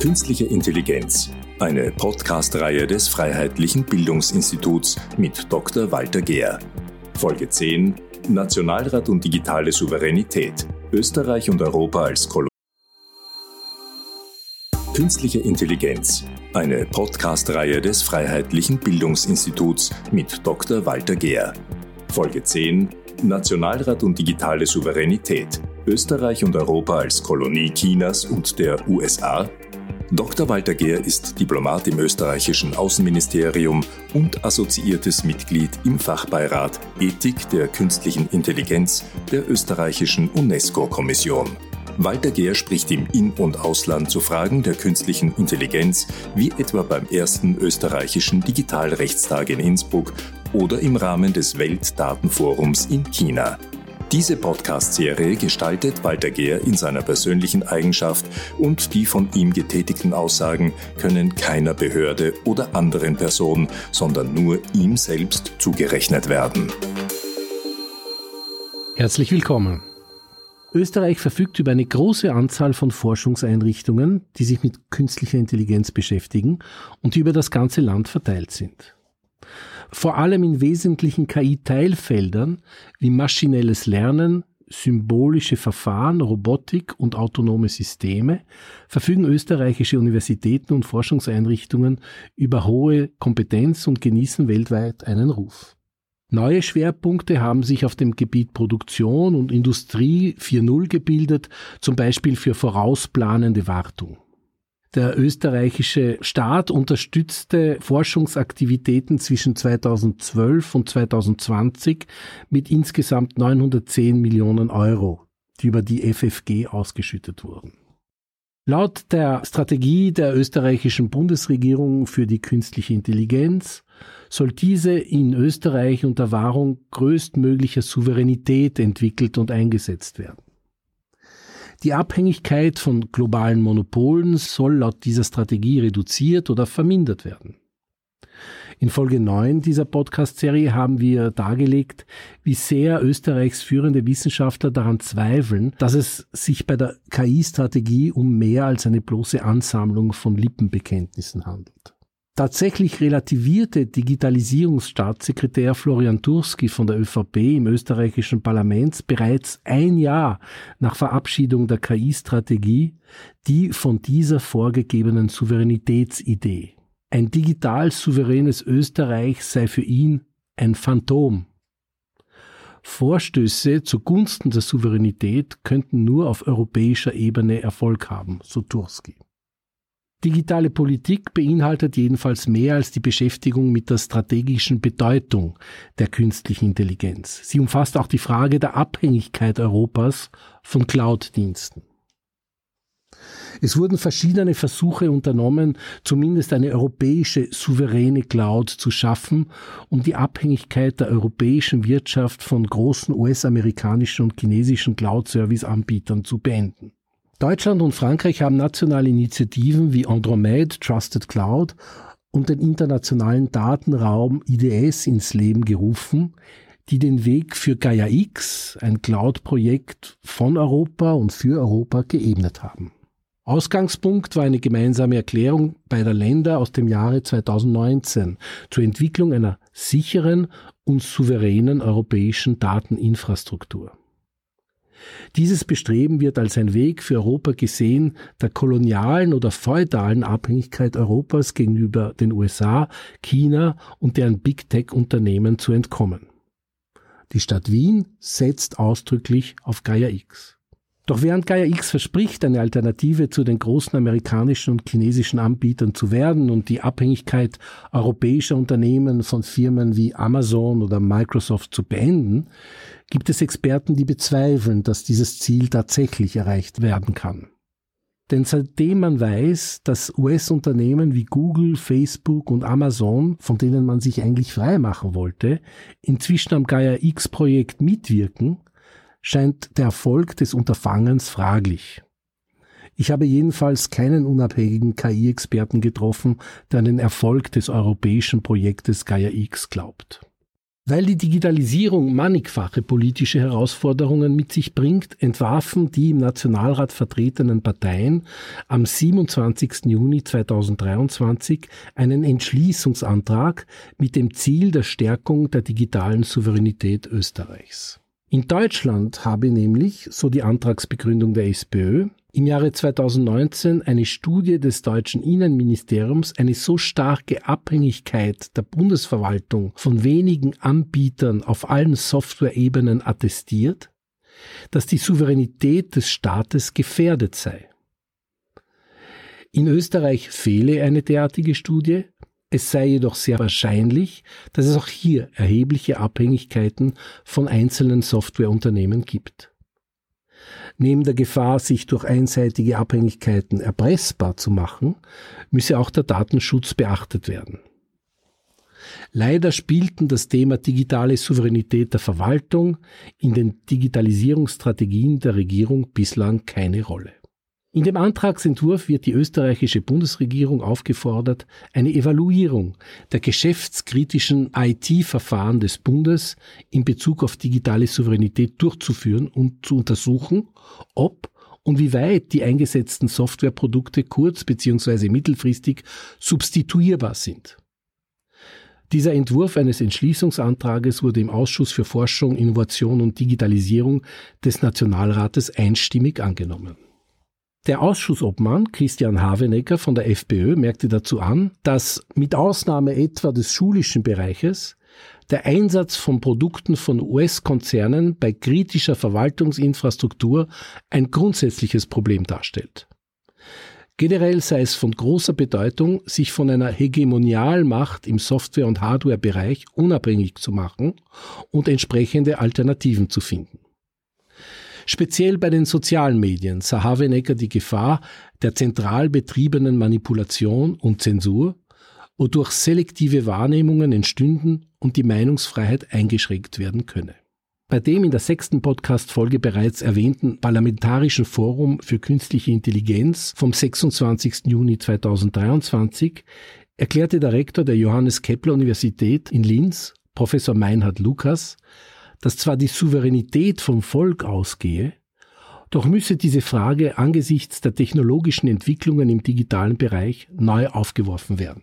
Künstliche Intelligenz. Eine Podcast-Reihe des Freiheitlichen Bildungsinstituts mit Dr. Walter Gehr. Folge 10. Nationalrat und digitale Souveränität. Österreich und Europa als Kolonie. Künstliche Intelligenz. Eine Podcast-Reihe des Freiheitlichen Bildungsinstituts mit Dr. Walter Gehr. Folge 10. Nationalrat und digitale Souveränität. Österreich und Europa als Kolonie Chinas und der USA Dr. Walter Gehr ist Diplomat im österreichischen Außenministerium und assoziiertes Mitglied im Fachbeirat Ethik der künstlichen Intelligenz der österreichischen UNESCO-Kommission. Walter Gehr spricht im In- und Ausland zu Fragen der künstlichen Intelligenz, wie etwa beim ersten österreichischen Digitalrechtstag in Innsbruck oder im Rahmen des Weltdatenforums in China. Diese Podcast-Serie gestaltet Walter Gehr in seiner persönlichen Eigenschaft und die von ihm getätigten Aussagen können keiner Behörde oder anderen Person, sondern nur ihm selbst zugerechnet werden. Herzlich willkommen. Österreich verfügt über eine große Anzahl von Forschungseinrichtungen, die sich mit künstlicher Intelligenz beschäftigen und die über das ganze Land verteilt sind vor allem in wesentlichen KI-Teilfeldern wie maschinelles Lernen, symbolische Verfahren, Robotik und autonome Systeme verfügen österreichische Universitäten und Forschungseinrichtungen über hohe Kompetenz und genießen weltweit einen Ruf. Neue Schwerpunkte haben sich auf dem Gebiet Produktion und Industrie 4.0 gebildet, zum Beispiel für vorausplanende Wartung. Der österreichische Staat unterstützte Forschungsaktivitäten zwischen 2012 und 2020 mit insgesamt 910 Millionen Euro, die über die FFG ausgeschüttet wurden. Laut der Strategie der österreichischen Bundesregierung für die künstliche Intelligenz soll diese in Österreich unter Wahrung größtmöglicher Souveränität entwickelt und eingesetzt werden. Die Abhängigkeit von globalen Monopolen soll laut dieser Strategie reduziert oder vermindert werden. In Folge 9 dieser Podcast-Serie haben wir dargelegt, wie sehr Österreichs führende Wissenschaftler daran zweifeln, dass es sich bei der KI-Strategie um mehr als eine bloße Ansammlung von Lippenbekenntnissen handelt. Tatsächlich relativierte Digitalisierungsstaatssekretär Florian Turski von der ÖVP im österreichischen Parlament bereits ein Jahr nach Verabschiedung der KI-Strategie die von dieser vorgegebenen Souveränitätsidee. Ein digital souveränes Österreich sei für ihn ein Phantom. Vorstöße zugunsten der Souveränität könnten nur auf europäischer Ebene Erfolg haben, so Turski. Digitale Politik beinhaltet jedenfalls mehr als die Beschäftigung mit der strategischen Bedeutung der künstlichen Intelligenz. Sie umfasst auch die Frage der Abhängigkeit Europas von Cloud-Diensten. Es wurden verschiedene Versuche unternommen, zumindest eine europäische souveräne Cloud zu schaffen, um die Abhängigkeit der europäischen Wirtschaft von großen US-amerikanischen und chinesischen Cloud-Service-Anbietern zu beenden. Deutschland und Frankreich haben nationale Initiativen wie Andromede, Trusted Cloud und den internationalen Datenraum IDS ins Leben gerufen, die den Weg für Gaia X, ein Cloud-Projekt von Europa und für Europa geebnet haben. Ausgangspunkt war eine gemeinsame Erklärung beider Länder aus dem Jahre 2019 zur Entwicklung einer sicheren und souveränen europäischen Dateninfrastruktur. Dieses Bestreben wird als ein Weg für Europa gesehen, der kolonialen oder feudalen Abhängigkeit Europas gegenüber den USA, China und deren Big Tech-Unternehmen zu entkommen. Die Stadt Wien setzt ausdrücklich auf Gaia X. Doch während Gaia X verspricht, eine Alternative zu den großen amerikanischen und chinesischen Anbietern zu werden und die Abhängigkeit europäischer Unternehmen von Firmen wie Amazon oder Microsoft zu beenden, gibt es Experten, die bezweifeln, dass dieses Ziel tatsächlich erreicht werden kann. Denn seitdem man weiß, dass US-Unternehmen wie Google, Facebook und Amazon, von denen man sich eigentlich frei machen wollte, inzwischen am Gaia X-Projekt mitwirken, scheint der Erfolg des Unterfangens fraglich. Ich habe jedenfalls keinen unabhängigen KI-Experten getroffen, der an den Erfolg des europäischen Projektes Gaia X glaubt. Weil die Digitalisierung mannigfache politische Herausforderungen mit sich bringt, entwarfen die im Nationalrat vertretenen Parteien am 27. Juni 2023 einen Entschließungsantrag mit dem Ziel der Stärkung der digitalen Souveränität Österreichs. In Deutschland habe nämlich, so die Antragsbegründung der SPÖ, im Jahre 2019 eine Studie des deutschen Innenministeriums eine so starke Abhängigkeit der Bundesverwaltung von wenigen Anbietern auf allen Softwareebenen attestiert, dass die Souveränität des Staates gefährdet sei. In Österreich fehle eine derartige Studie, es sei jedoch sehr wahrscheinlich, dass es auch hier erhebliche Abhängigkeiten von einzelnen Softwareunternehmen gibt. Neben der Gefahr, sich durch einseitige Abhängigkeiten erpressbar zu machen, müsse auch der Datenschutz beachtet werden. Leider spielten das Thema digitale Souveränität der Verwaltung in den Digitalisierungsstrategien der Regierung bislang keine Rolle. In dem Antragsentwurf wird die österreichische Bundesregierung aufgefordert, eine Evaluierung der geschäftskritischen IT-Verfahren des Bundes in Bezug auf digitale Souveränität durchzuführen und zu untersuchen, ob und wie weit die eingesetzten Softwareprodukte kurz- bzw. mittelfristig substituierbar sind. Dieser Entwurf eines Entschließungsantrages wurde im Ausschuss für Forschung, Innovation und Digitalisierung des Nationalrates einstimmig angenommen. Der Ausschussobmann Christian Havenecker von der FPÖ merkte dazu an, dass mit Ausnahme etwa des schulischen Bereiches der Einsatz von Produkten von US-Konzernen bei kritischer Verwaltungsinfrastruktur ein grundsätzliches Problem darstellt. Generell sei es von großer Bedeutung, sich von einer Hegemonialmacht im Software- und Hardware-Bereich unabhängig zu machen und entsprechende Alternativen zu finden. Speziell bei den sozialen Medien sah Havenecker die Gefahr der zentral betriebenen Manipulation und Zensur, wodurch selektive Wahrnehmungen entstünden und die Meinungsfreiheit eingeschränkt werden könne. Bei dem in der sechsten Podcast-Folge bereits erwähnten Parlamentarischen Forum für künstliche Intelligenz vom 26. Juni 2023 erklärte der Rektor der Johannes Kepler Universität in Linz, Professor Meinhard Lukas, dass zwar die Souveränität vom Volk ausgehe, doch müsse diese Frage angesichts der technologischen Entwicklungen im digitalen Bereich neu aufgeworfen werden.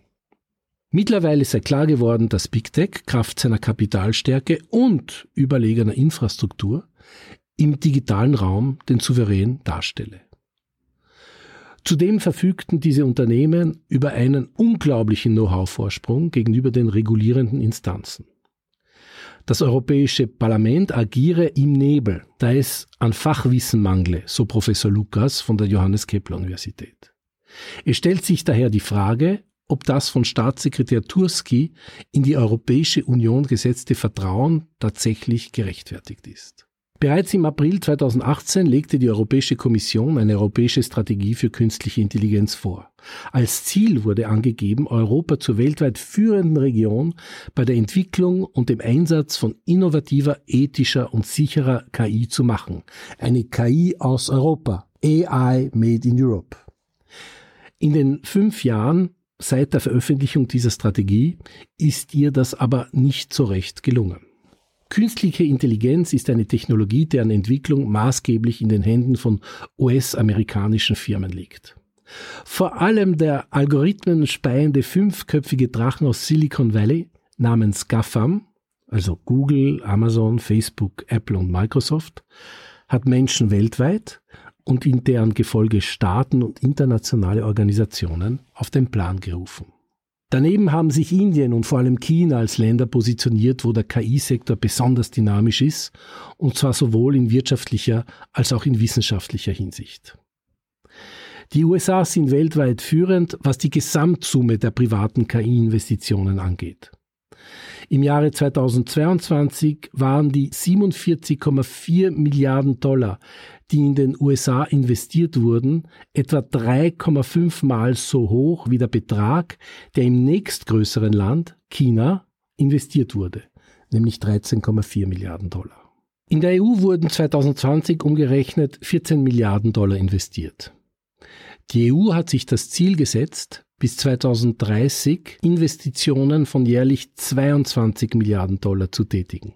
Mittlerweile sei klar geworden, dass Big Tech Kraft seiner Kapitalstärke und überlegener Infrastruktur im digitalen Raum den Souverän darstelle. Zudem verfügten diese Unternehmen über einen unglaublichen Know-how-Vorsprung gegenüber den regulierenden Instanzen. Das Europäische Parlament agiere im Nebel, da es an Fachwissen mangle, so Professor Lukas von der Johannes Kepler Universität. Es stellt sich daher die Frage, ob das von Staatssekretär Turski in die Europäische Union gesetzte Vertrauen tatsächlich gerechtfertigt ist. Bereits im April 2018 legte die Europäische Kommission eine europäische Strategie für künstliche Intelligenz vor. Als Ziel wurde angegeben, Europa zur weltweit führenden Region bei der Entwicklung und dem Einsatz von innovativer, ethischer und sicherer KI zu machen. Eine KI aus Europa. AI made in Europe. In den fünf Jahren seit der Veröffentlichung dieser Strategie ist ihr das aber nicht so recht gelungen. Künstliche Intelligenz ist eine Technologie, deren Entwicklung maßgeblich in den Händen von US-amerikanischen Firmen liegt. Vor allem der algorithmenspeiende fünfköpfige Drachen aus Silicon Valley namens GAFAM, also Google, Amazon, Facebook, Apple und Microsoft, hat Menschen weltweit und in deren Gefolge Staaten und internationale Organisationen auf den Plan gerufen. Daneben haben sich Indien und vor allem China als Länder positioniert, wo der KI-Sektor besonders dynamisch ist, und zwar sowohl in wirtschaftlicher als auch in wissenschaftlicher Hinsicht. Die USA sind weltweit führend, was die Gesamtsumme der privaten KI-Investitionen angeht. Im Jahre 2022 waren die 47,4 Milliarden Dollar, die in den USA investiert wurden, etwa 3,5 Mal so hoch wie der Betrag, der im nächstgrößeren Land, China, investiert wurde, nämlich 13,4 Milliarden Dollar. In der EU wurden 2020 umgerechnet 14 Milliarden Dollar investiert. Die EU hat sich das Ziel gesetzt, bis 2030 Investitionen von jährlich 22 Milliarden Dollar zu tätigen.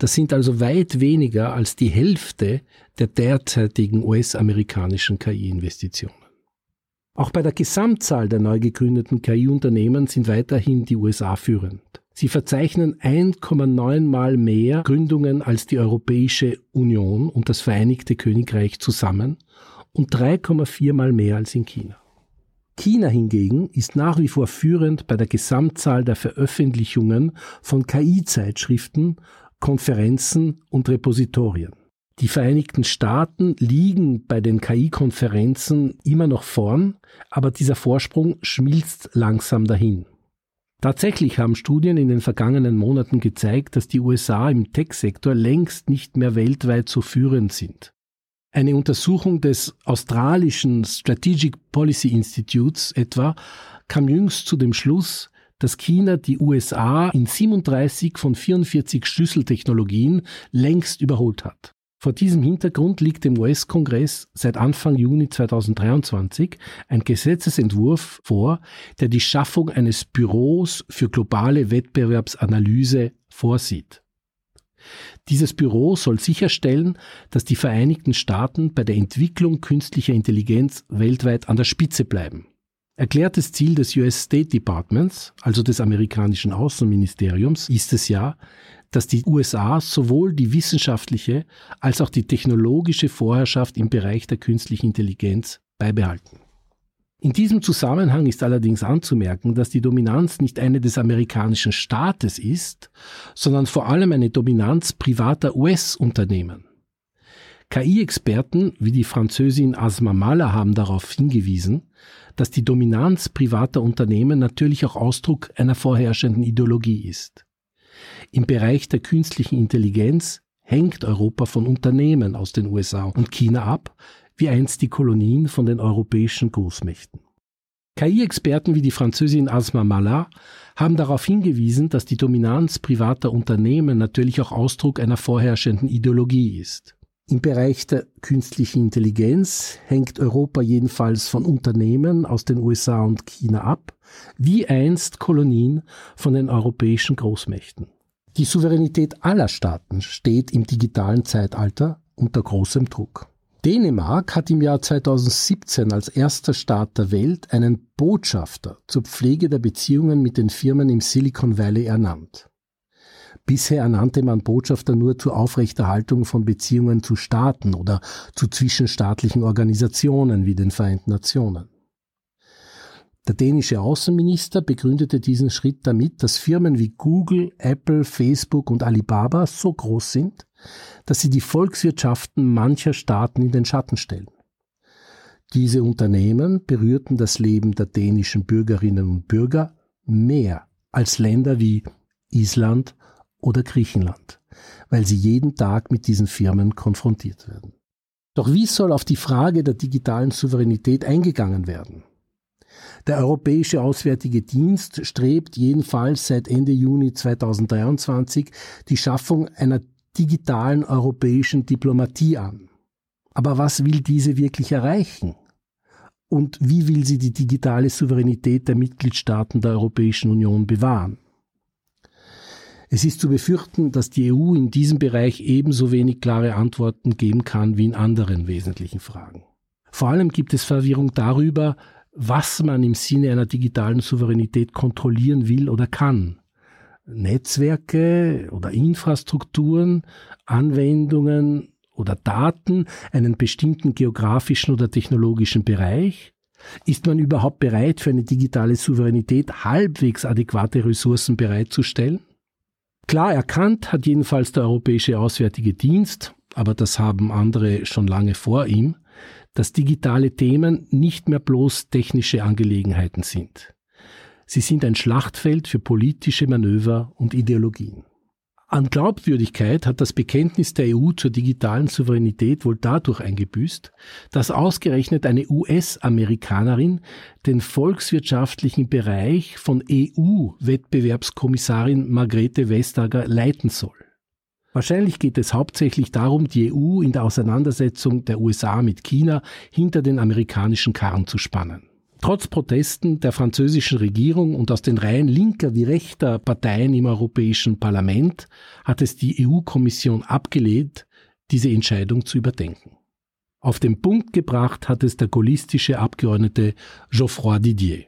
Das sind also weit weniger als die Hälfte der derzeitigen US-amerikanischen KI-Investitionen. Auch bei der Gesamtzahl der neu gegründeten KI-Unternehmen sind weiterhin die USA führend. Sie verzeichnen 1,9 mal mehr Gründungen als die Europäische Union und das Vereinigte Königreich zusammen und 3,4 mal mehr als in China. China hingegen ist nach wie vor führend bei der Gesamtzahl der Veröffentlichungen von KI-Zeitschriften, Konferenzen und Repositorien. Die Vereinigten Staaten liegen bei den KI-Konferenzen immer noch vorn, aber dieser Vorsprung schmilzt langsam dahin. Tatsächlich haben Studien in den vergangenen Monaten gezeigt, dass die USA im Tech-Sektor längst nicht mehr weltweit so führend sind. Eine Untersuchung des australischen Strategic Policy Institutes etwa kam jüngst zu dem Schluss, dass China die USA in 37 von 44 Schlüsseltechnologien längst überholt hat. Vor diesem Hintergrund liegt dem US-Kongress seit Anfang Juni 2023 ein Gesetzesentwurf vor, der die Schaffung eines Büros für globale Wettbewerbsanalyse vorsieht. Dieses Büro soll sicherstellen, dass die Vereinigten Staaten bei der Entwicklung künstlicher Intelligenz weltweit an der Spitze bleiben. Erklärtes Ziel des US State Departments, also des amerikanischen Außenministeriums, ist es ja, dass die USA sowohl die wissenschaftliche als auch die technologische Vorherrschaft im Bereich der künstlichen Intelligenz beibehalten. In diesem Zusammenhang ist allerdings anzumerken, dass die Dominanz nicht eine des amerikanischen Staates ist, sondern vor allem eine Dominanz privater US-Unternehmen. KI-Experten wie die Französin Asma Mahler haben darauf hingewiesen, dass die Dominanz privater Unternehmen natürlich auch Ausdruck einer vorherrschenden Ideologie ist. Im Bereich der künstlichen Intelligenz hängt Europa von Unternehmen aus den USA und China ab, wie einst die Kolonien von den europäischen Großmächten. KI-Experten wie die Französin Asma Mallah haben darauf hingewiesen, dass die Dominanz privater Unternehmen natürlich auch Ausdruck einer vorherrschenden Ideologie ist. Im Bereich der künstlichen Intelligenz hängt Europa jedenfalls von Unternehmen aus den USA und China ab, wie einst Kolonien von den europäischen Großmächten. Die Souveränität aller Staaten steht im digitalen Zeitalter unter großem Druck. Dänemark hat im Jahr 2017 als erster Staat der Welt einen Botschafter zur Pflege der Beziehungen mit den Firmen im Silicon Valley ernannt. Bisher ernannte man Botschafter nur zur Aufrechterhaltung von Beziehungen zu Staaten oder zu zwischenstaatlichen Organisationen wie den Vereinten Nationen. Der dänische Außenminister begründete diesen Schritt damit, dass Firmen wie Google, Apple, Facebook und Alibaba so groß sind, dass sie die Volkswirtschaften mancher Staaten in den Schatten stellen. Diese Unternehmen berührten das Leben der dänischen Bürgerinnen und Bürger mehr als Länder wie Island oder Griechenland, weil sie jeden Tag mit diesen Firmen konfrontiert werden. Doch wie soll auf die Frage der digitalen Souveränität eingegangen werden? Der Europäische Auswärtige Dienst strebt jedenfalls seit Ende Juni 2023 die Schaffung einer digitalen europäischen Diplomatie an. Aber was will diese wirklich erreichen? Und wie will sie die digitale Souveränität der Mitgliedstaaten der Europäischen Union bewahren? Es ist zu befürchten, dass die EU in diesem Bereich ebenso wenig klare Antworten geben kann wie in anderen wesentlichen Fragen. Vor allem gibt es Verwirrung darüber, was man im Sinne einer digitalen Souveränität kontrollieren will oder kann. Netzwerke oder Infrastrukturen, Anwendungen oder Daten, einen bestimmten geografischen oder technologischen Bereich? Ist man überhaupt bereit, für eine digitale Souveränität halbwegs adäquate Ressourcen bereitzustellen? Klar erkannt hat jedenfalls der Europäische Auswärtige Dienst, aber das haben andere schon lange vor ihm, dass digitale Themen nicht mehr bloß technische Angelegenheiten sind. Sie sind ein Schlachtfeld für politische Manöver und Ideologien. An Glaubwürdigkeit hat das Bekenntnis der EU zur digitalen Souveränität wohl dadurch eingebüßt, dass ausgerechnet eine US-Amerikanerin den volkswirtschaftlichen Bereich von EU-Wettbewerbskommissarin Margrethe Vestager leiten soll. Wahrscheinlich geht es hauptsächlich darum, die EU in der Auseinandersetzung der USA mit China hinter den amerikanischen Karren zu spannen. Trotz Protesten der französischen Regierung und aus den Reihen linker wie rechter Parteien im Europäischen Parlament hat es die EU-Kommission abgelehnt, diese Entscheidung zu überdenken. Auf den Punkt gebracht hat es der gaullistische Abgeordnete Geoffroy Didier.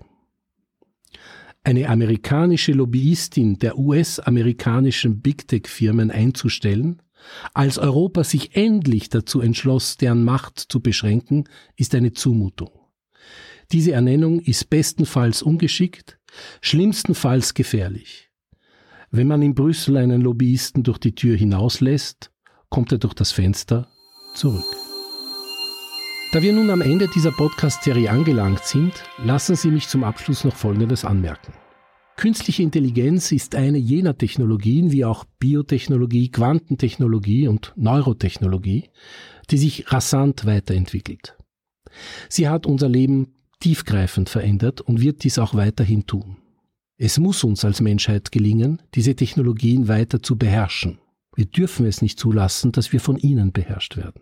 Eine amerikanische Lobbyistin der US-amerikanischen Big Tech-Firmen einzustellen, als Europa sich endlich dazu entschloss, deren Macht zu beschränken, ist eine Zumutung. Diese Ernennung ist bestenfalls ungeschickt, schlimmstenfalls gefährlich. Wenn man in Brüssel einen Lobbyisten durch die Tür hinauslässt, kommt er durch das Fenster zurück. Da wir nun am Ende dieser Podcast-Serie angelangt sind, lassen Sie mich zum Abschluss noch Folgendes anmerken. Künstliche Intelligenz ist eine jener Technologien wie auch Biotechnologie, Quantentechnologie und Neurotechnologie, die sich rasant weiterentwickelt. Sie hat unser Leben tiefgreifend verändert und wird dies auch weiterhin tun. Es muss uns als Menschheit gelingen, diese Technologien weiter zu beherrschen. Wir dürfen es nicht zulassen, dass wir von ihnen beherrscht werden.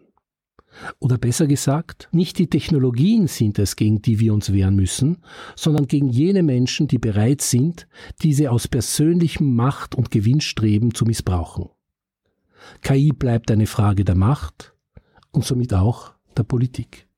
Oder besser gesagt, nicht die Technologien sind es, gegen die wir uns wehren müssen, sondern gegen jene Menschen, die bereit sind, diese aus persönlichem Macht- und Gewinnstreben zu missbrauchen. KI bleibt eine Frage der Macht und somit auch der Politik.